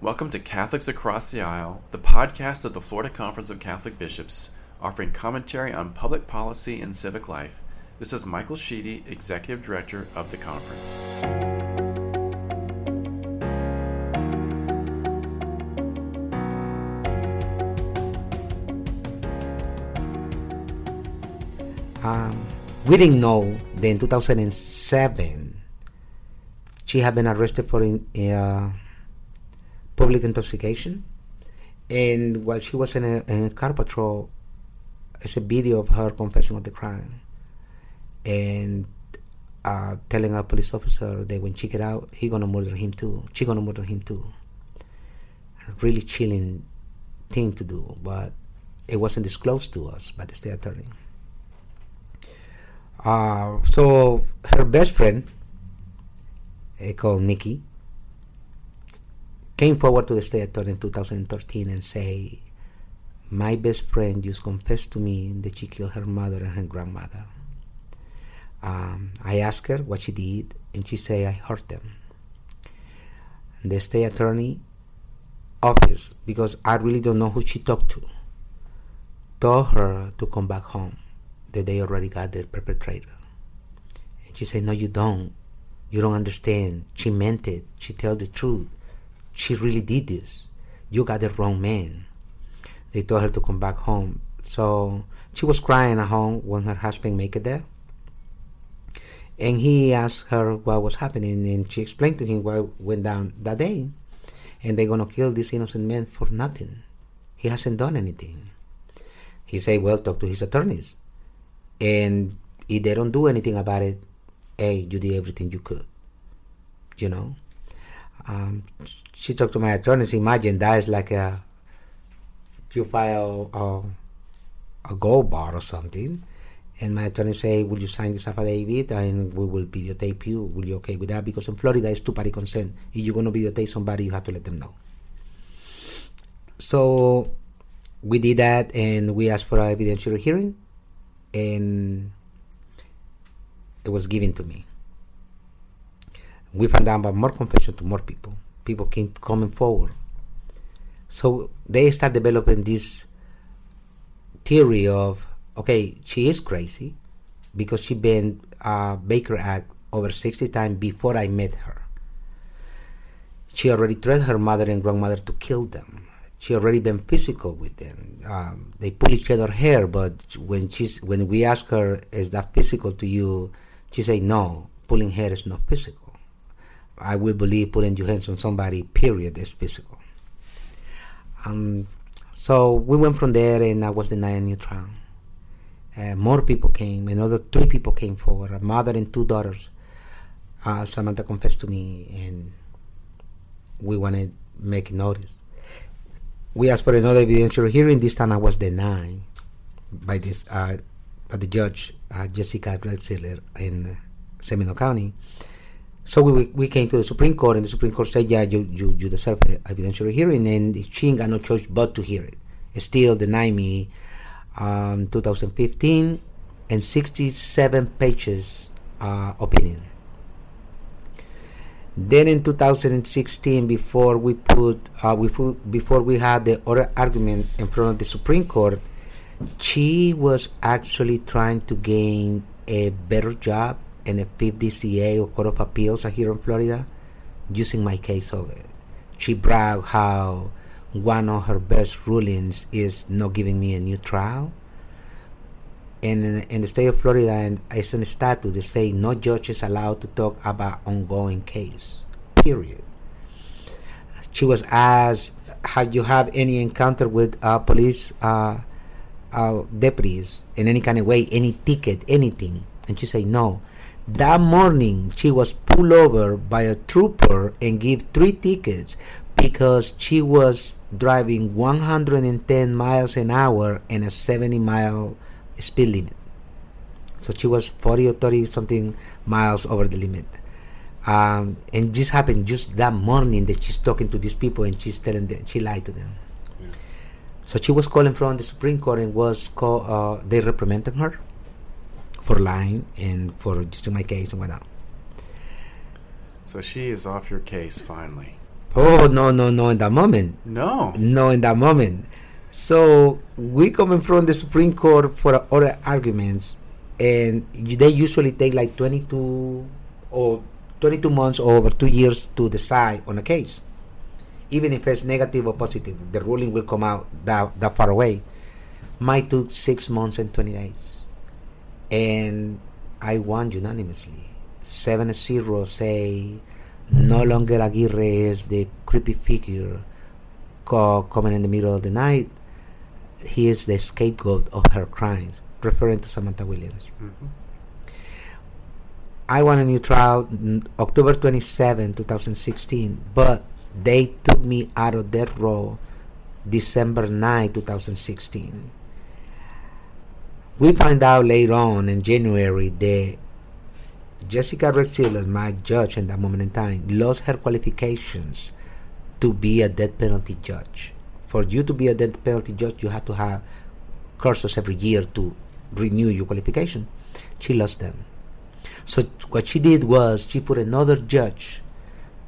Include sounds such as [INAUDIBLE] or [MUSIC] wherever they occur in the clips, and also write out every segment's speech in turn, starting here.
Welcome to Catholics Across the Aisle, the podcast of the Florida Conference of Catholic Bishops, offering commentary on public policy and civic life. This is Michael Sheedy, Executive Director of the conference. Um, we didn't know that in 2007 she had been arrested for in, uh, public intoxication. And while she was in a, in a car patrol, it's a video of her confessing of the crime and uh, telling a police officer that when she get out, he gonna murder him too. She gonna murder him too. Really chilling thing to do, but it wasn't disclosed to us by the state attorney. Uh, so her best friend, uh, called Nikki, came forward to the state attorney in 2013 and say, my best friend just confessed to me that she killed her mother and her grandmother. Um, I asked her what she did, and she said, I hurt them. The state attorney, obvious, because I really don't know who she talked to, told her to come back home, that they already got the perpetrator. And she said, No, you don't. You don't understand. She meant it. She told the truth. She really did this. You got the wrong man. They told her to come back home. So she was crying at home when her husband made it there. And he asked her what was happening, and she explained to him what went down that day. And they're gonna kill this innocent man for nothing. He hasn't done anything. He said, "Well, talk to his attorneys, and if they don't do anything about it, hey, you did everything you could." You know. Um, she talked to my attorneys. Imagine that is like a you file a, a gold bar or something, and my attorney say, "Will you sign this affidavit and we will videotape you? Will you okay with that?" Because in Florida, it's two-party consent. If you're gonna videotape somebody, you have to let them know. So we did that, and we asked for an evidentiary hearing, and it was given to me. We found out about more confession to more people. People came coming forward. So they start developing this theory of okay, she is crazy because she been uh, Baker Act over 60 times before I met her. She already threatened her mother and grandmother to kill them. She already been physical with them. Um, they pull each other hair, but when she's when we ask her, "Is that physical to you?" She say, "No, pulling hair is not physical." I will believe putting your hands on somebody, period, is physical. Um, so we went from there, and I was denied a new trial. Uh, more people came. Another three people came forward. A mother and two daughters. Uh, Samantha confessed to me, and we wanted to make notice. We asked for another evidentiary hearing. This time, I was denied by this uh, by the judge, uh, Jessica Recksiedler in Seminole County. So we, we came to the Supreme Court, and the Supreme Court said, "Yeah, you you, you deserve an evidentiary hearing," and she got no choice but to hear it. still deny me um, 2015 and 67 pages uh, opinion. Then in 2016, before we put uh, we put, before we had the other argument in front of the Supreme Court, she was actually trying to gain a better job in a PDCA or Court of Appeals here in Florida, using my case of it. She bragged how one of her best rulings is not giving me a new trial. And in, in the state of Florida, and it's in the statute, they say no judge is allowed to talk about ongoing case. Period. She was asked, "Have you have any encounter with uh, police uh, uh, deputies in any kind of way, any ticket, anything?" And she said, "No." That morning, she was pulled over by a trooper and give three tickets because she was driving 110 miles an hour in a 70 mile speed limit. So she was 40 or 30 something miles over the limit. Um, and this happened just that morning that she's talking to these people and she's telling them she lied to them. Yeah. So she was calling from the Supreme Court and was call, uh, they reprimanded her for lying and for using my case and whatnot. So she is off your case finally. Oh no no no! In that moment, No. no, in that moment. So we coming from the Supreme Court for other arguments, and they usually take like 22 or 22 months or over two years to decide on a case. Even if it's negative or positive, the ruling will come out that, that far away. Mine took six months and 20 days. And I won unanimously. 7 0 say no longer Aguirre is the creepy figure co- coming in the middle of the night. He is the scapegoat of her crimes, referring to Samantha Williams. Mhm. I won a new trial mm, October 27, 2016, but they took me out of that row December 9, 2016. We find out later on in January that Jessica Recksiedler, my judge in that moment in time, lost her qualifications to be a death penalty judge. For you to be a death penalty judge, you have to have courses every year to renew your qualification. She lost them. So what she did was she put another judge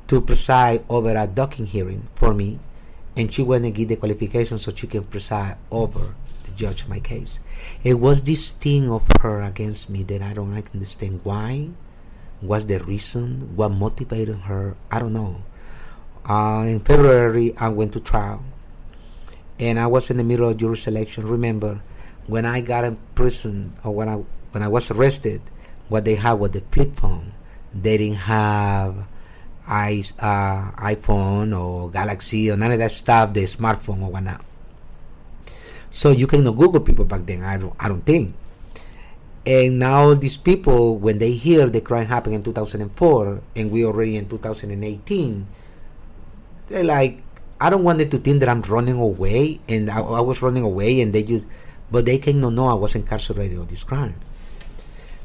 to preside over a docking hearing for me, and she went and get the qualification so she can preside over the judge my case. It was this thing of her against me that I don't understand why. What's the reason? What motivated her? I don't know. Uh, in February, I went to trial, and I was in the middle of jury selection. Remember, when I got in prison or when I when I was arrested, what they had was the flip phone. They didn't have i uh, iPhone or Galaxy or none of that stuff, the smartphone or whatnot. So you cannot Google people back then. I don't. I don't think. And now these people, when they hear the crime happened in 2004, and we already in 2018, they're like, I don't want to think that I'm running away, and I, I was running away, and they just, but they cannot know I was incarcerated of this crime.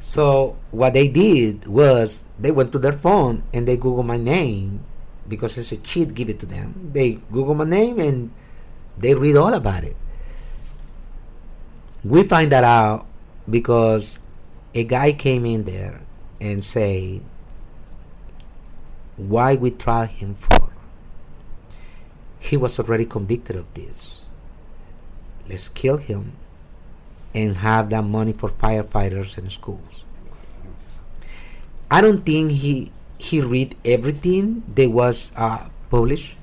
So what they did was they went to their phone and they Google my name because it's a cheat. Give it to them. They Google my name and they read all about it. We find that out because a guy came in there and say why we try him for. He was already convicted of this. Let's kill him and have that money for firefighters and schools. I don't think he he read everything that was uh, published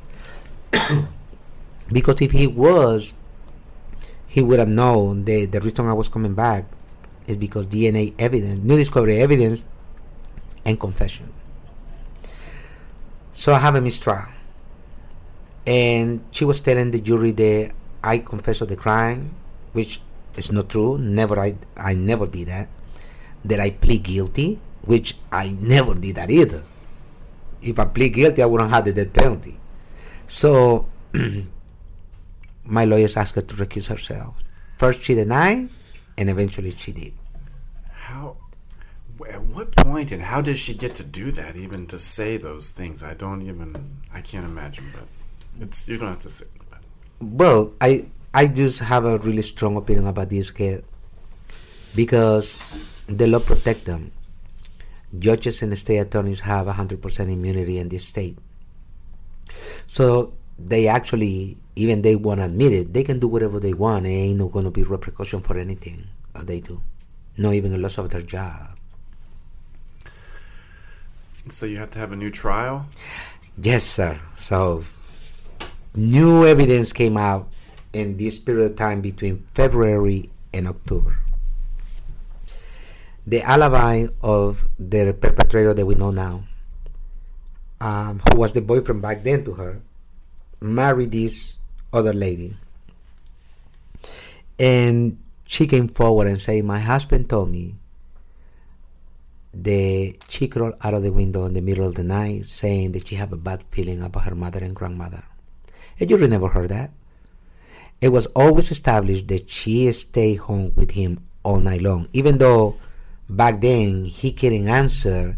[COUGHS] because if he was, he would have known the the reason I was coming back is because DNA evidence, new discovery evidence, and confession. So I have a mistrial, and she was telling the jury that I confessed of the crime, which is not true. Never, I I never did that. That I plead guilty, which I never did that either. If I plead guilty, I wouldn't have the death penalty. So [CLEARS THROAT] my lawyers asked her to recuse herself. First she denied, and eventually she did. How? At what point and how did she get to do that? Even to say those things, I don't even. I can't imagine. But it's you don't have to say. But Well, I I just have a really strong opinion about this kid because the law protects them. Judges and state attorneys have 100% immunity in this state. So they actually, even they want to admit it, they can do whatever they want. There ain't no going to be repercussion for anything they do. Not even a loss of their job. so you have to have a new trial. Yes, sir. So new evidence came out in this period of time between February and October. The alibi of the perpetrator that we know now, um, who was the boyfriend back then to her, married this other lady. And she came forward and said, My husband told me the chick rolled out of the window in the middle of the night saying that she had a bad feeling about her mother and grandmother. And you never heard that. It was always established that she stayed home with him all night long, even though back then he couldn't answer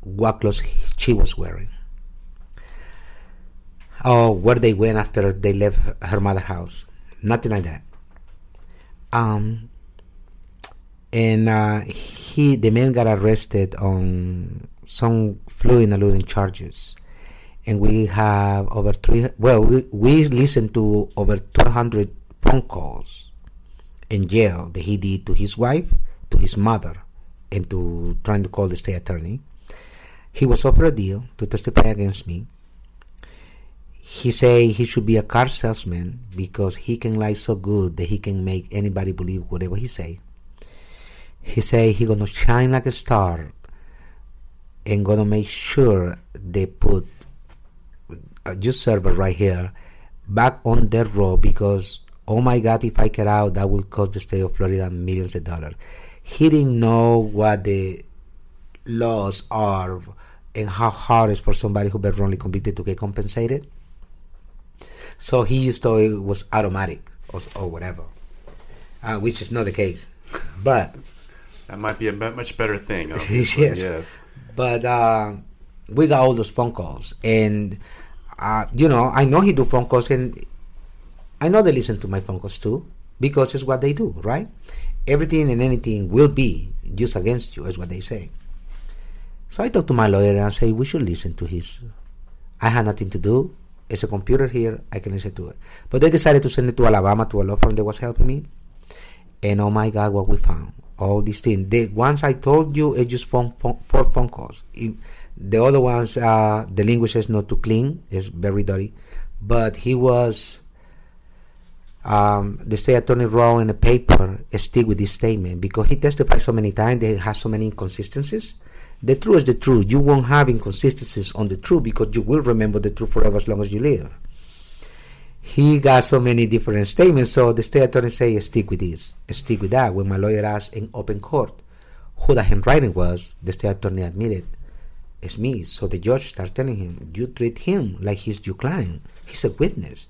what clothes she was wearing or where they went after they left her mother's house. Nothing like that. Um, and uh, he, the man, got arrested on some fleeing and eluding charges, and we have over three. Well, we we listened to over two hundred phone calls in jail that he did to his wife, to his mother, and to trying to call the state attorney. He was offered a deal to testify against me. He say he should be a car salesman because he can lie so good that he can make anybody believe whatever he say. He say he gonna shine like a star and gonna make sure they put a just server right here back on that road because oh my god if i get out that will cost the state of florida millions of dollars he didn't know what the laws are and how hard it is for somebody who been wrongly convicted to get compensated so he used to it was automatic or, or whatever uh, which is not the case [LAUGHS] but That might be a much better thing. [LAUGHS] Yes. Yes. but uh, we got all those phone calls and uh, you know i know he do phone calls and i know they listen to my phone calls too because it's what they do right everything and anything will be used against you is what they say so i talked to my lawyer and i say we should listen to his i had nothing to do it's a computer here i can listen to it. But they decided to send it to alabama to a law firm that was helping me. And oh my god what we found. All these things. The ones i told you it's just phone, phone four phone calls. It- the other ones uh the language is not too clean. It's very dirty. But he was um, the state attorney wrote in a paper stick with this statement because he testified so many times he has so many inconsistencies the truth is the truth you won't have inconsistencies on the truth because you will remember the truth forever as long as you live he got so many different statements. So the state attorney say, stick with this, stick with that. When my lawyer asked in open court who the handwriting was, the state attorney admitted, it's me. So the judge started telling him, you treat him like he's your client. He's a witness.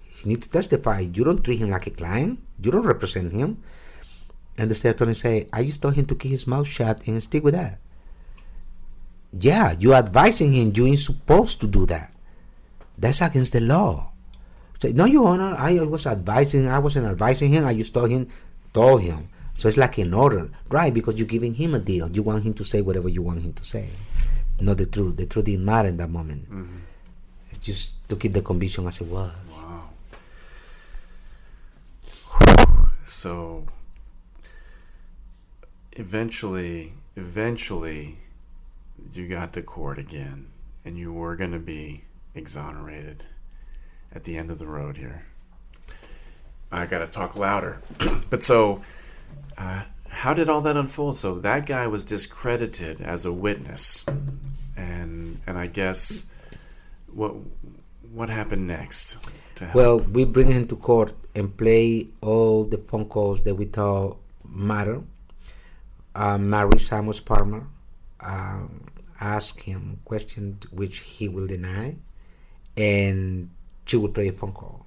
He need to testify. You don't treat him like a client. You don't represent him. And the state attorney say, I just told him to keep his mouth shut and stick with that. Yeah, you're advising him. You ain't supposed to do that. That's against the law. So, no, Your Honor, I was advising, I wasn't advising him, I just told him, told him. So it's like an order, right? Because you're giving him a deal. You want him to say whatever you want him to say. Not the truth. The truth didn't matter in that moment. Mm-hmm. It's just to keep the conviction as it was. Wow. So eventually, eventually, you got to court again, and you were going to be exonerated at the end of the road here. I got to talk louder. [CLEARS THROAT] but so, uh, how did all that unfold? So that guy was discredited as a witness, and and I guess what what happened next? Well, we bring him to court and play all the phone calls that we thought matter. Uh, Mary Samuels Palmer um, ask him questions which he will deny, and she will play a phone call.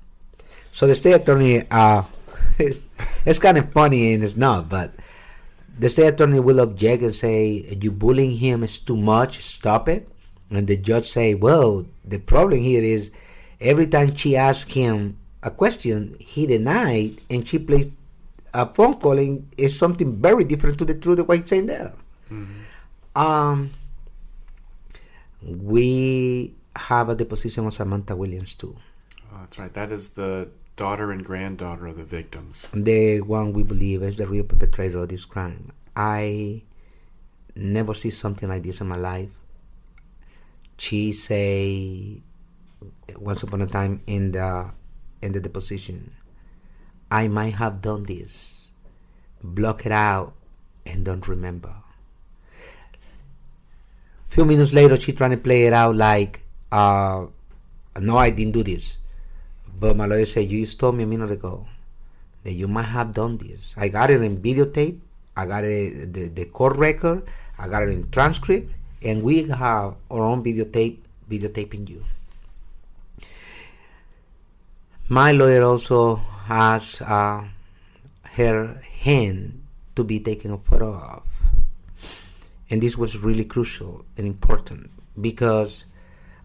So the state attorney, uh, [LAUGHS] it's, it's kind of funny and it's not, but the state attorney will object and say, "You bullying him is too much. Stop it." And the judge say, "Well, the problem here is every time she asks him a question, he denied, and she plays a phone calling is something very different to the truth of what he's saying there." Um, we have a deposition of Samantha Williams too. Oh, that's right. That is the daughter and granddaughter of the victims. the one we believe is the real perpetrator of this crime. I never see something like this in my life. She say once upon a time in the in the deposition, I might have done this, block it out, and don't remember. Few minutes later, she trying to play it out like, uh, no, I didn't do this. But my lawyer said, you just told me a minute ago that you might have done this. I got it in videotape. I got it the, the court record. I got it in transcript, and we have our own videotape videotaping you. My lawyer also has uh, her hand to be taken a photo of, and this was really crucial and important because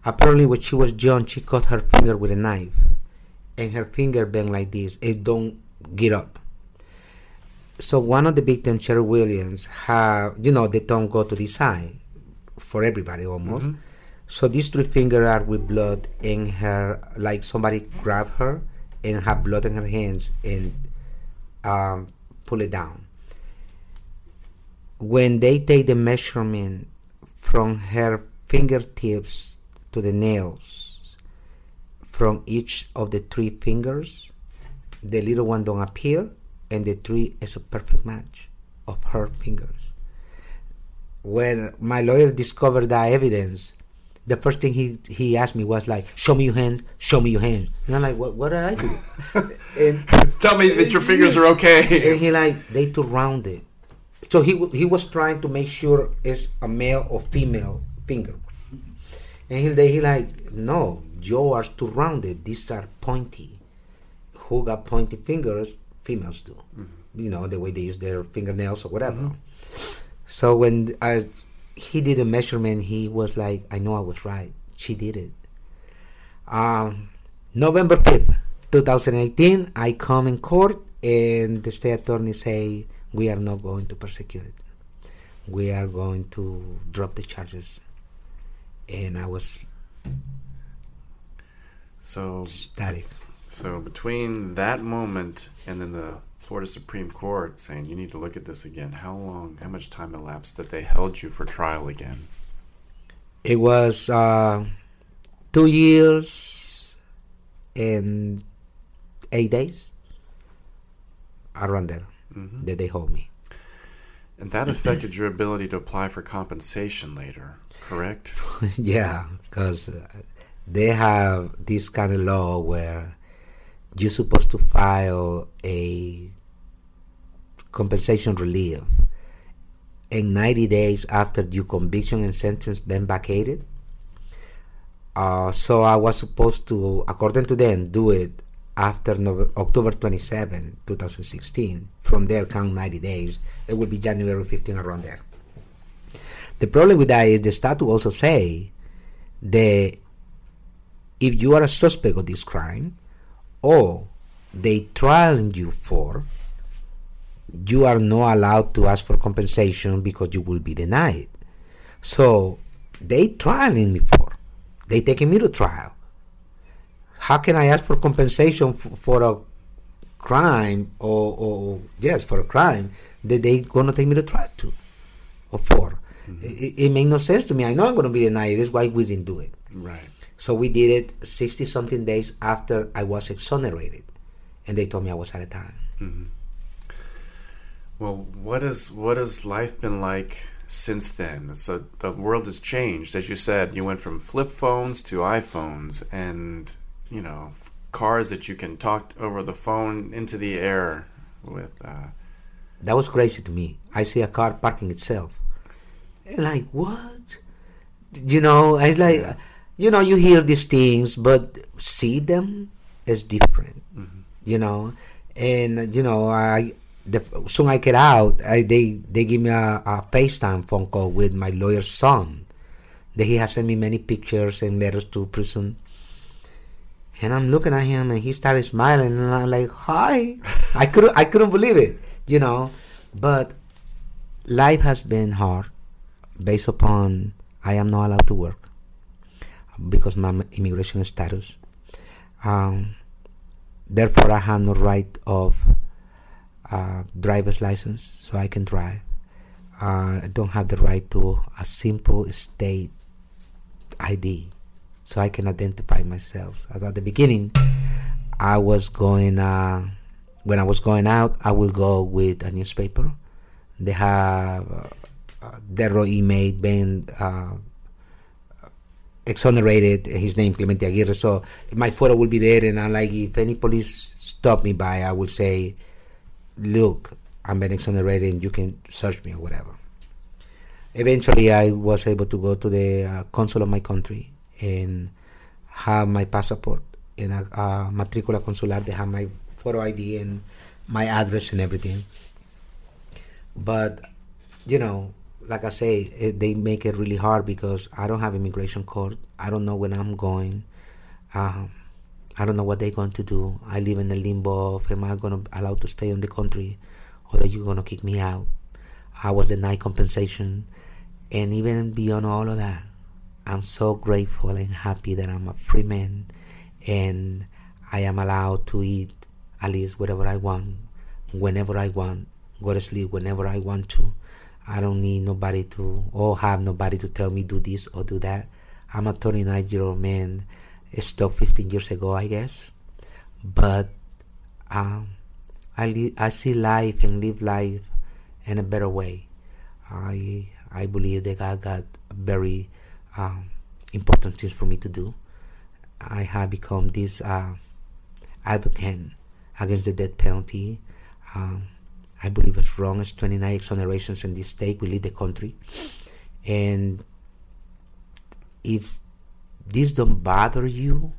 apparently when she was young, she cut her finger with a knife, and her finger bent like this. It don't get up. So one of the victims, Cheryl Williams, have you know they don't go to the side for everybody almost. So these three fingers are with blood in her, like somebody grabbed her and have blood in her hands and um, pull it down. When they take the measurement from her fingertips to the nails, from each of the three fingers, the little one don't appear, and the three is a perfect match of her fingers. When my lawyer discovered that evidence, the first thing he he asked me was like, "Show me your hands. Show me your hands." And I'm like, "What? What did I do?" [LAUGHS] and Tell me that your fingers are okay. and he like they too rounded. So he he was trying to make sure it's a male or female finger. And he they he like no, yours too rounded. These are pointy. Who got pointy fingers? Females do. You know the way they use their fingernails or whatever. So when I he did a measurement, he was like, I know I was right. She did it. Um, November 5th, 2018, I come in court and the state attorney say, we are not going to persecute it. We are going to drop the charges. And I was So, static. so between that moment and then the Florida Supreme Court saying you need to look at this again, how long, how much time elapsed that they held you for trial again? It was uh, two years and eight days around there hmm that they hold me. And that affected your ability to apply for compensation later, correct? [LAUGHS] yeah, because uh, they have this kind of law where you're supposed to file a compensation relief in 90 days after your conviction and sentence been vacated. Uh, so I was supposed to, according to them, do it after Nov- October 27, 2016. From there, count 90 days. It will be January 15 around there. The problem with that is the statute also say that if you are a suspect of this crime or they trialing you for, you are not allowed to ask for compensation because you will be denied. So they trialing me for, they taking me to trial. How can I ask for compensation f- for a crime or, or yes for a crime that they gonna take me to trial to or for? It, it made no sense to me. I know I'm gonna be denied. That's why we didn't do it. Right. So we did it 60 something days after I was exonerated. And they told me I was out of time. hmm Well, what is what has life been like since then? So the world has changed, as you said. You went from flip phones to iPhones, and you know, cars that you can talk over the phone into the air with. Uh, That was crazy to me. I see a car parking itself. Like, what? You know, it's like, Yeah. you know, you hear these things, but see them is different. Mhm. You know, and you know, I the soon I get out, I, they they give me a, a FaceTime phone call with my lawyer's son. That he has sent me many pictures and letters to prison. And I'm looking at him, and he started smiling, and I'm like, "Hi!" I couldn't, I couldn't believe it, you know. But life has been hard, based upon I am not allowed to work because my immigration status. Um, therefore, I have no right of uh, driver's license, so I can drive. Uh, I don't have the right to a simple state ID, so I can identify myself. As at the beginning, I was going. Uh, when I was going out, I will go with a newspaper. They have uh, uh, Derro email being uh, exonerated. His name Clemente Aguirre. So my photo will be there, and I'm like if any police stop me by, I will say, "Look, I'm been exonerated, and you can search me or whatever." Eventually, I was able to go to the uh, consul of my country and have my passport and a, a matricula consular. They have my photo ID and my address and everything. But you know, like I say, it, they make it really hard because I don't have immigration court. I don't know when I'm going. Um, I don't know what they're going to do. I live in the limbo of am I going to allowed to stay in the country, or are you going to kick me out? I was denied compensation, and even beyond all of that, I'm so grateful and happy that I'm a free man and I am allowed to eat at least whatever I want, whenever I want, go to sleep whenever I want to. I don't need nobody to, or have nobody to tell me do this or do that. I'm a 29 year old man, stopped 15 years ago, I guess. But um, I, li- I see life and live life in a better way. I I believe that God got very um, important things for me to do. I have become this uh, advocate against the death penalty. Um, I believe it's wrong. It's 29 exonerations in this state. We lead the country, and if this don't bother you,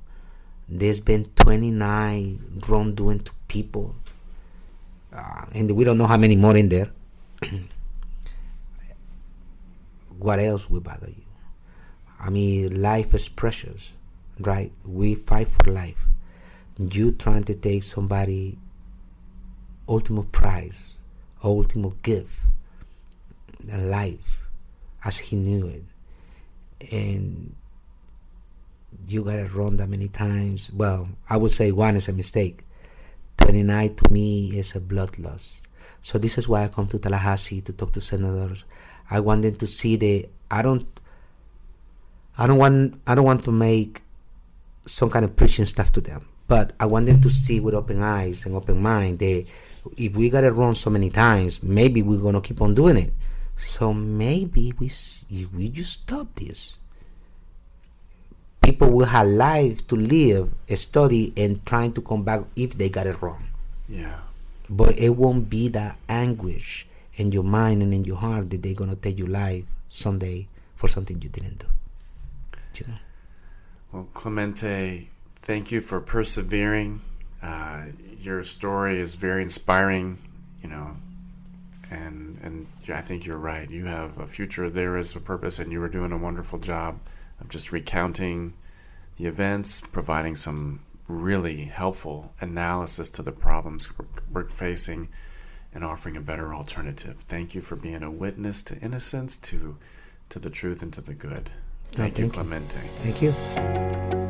there's been 29 wrongdoing to people, uh, and we don't know how many more in there. [CLEARS THROAT] what else will bother you? I mean, life is precious, right? We fight for life. You trying to take somebody ultimate prize, ultimate gift, life, as he knew it, and you got it wrong that many times. Well, I would say one is a mistake. 29 to me is a blood loss. So this is why I come to Tallahassee to talk to senators. I want them to see the I don't I don't want I don't want to make some kind of preaching stuff to them, but I want them to see with open eyes and open mind that if we got it wrong so many times, maybe we're gonna keep on doing it. So maybe we we just stop this. People will have life to live, a study, and trying to come back if they got it wrong. Yeah. But it won't be that anguish in your mind and in your heart that they're gonna take your life someday for something you didn't do. Well, Clemente, thank you for persevering. Uh, your story is very inspiring, you know, and and I think you're right. You have a future. There is a purpose, and you are doing a wonderful job of just recounting the events, providing some really helpful analysis to the problems we're, we're facing, and offering a better alternative. Thank you for being a witness to innocence, to to the truth, and to the good. Thank, you, thank you. Clemente. Thank you.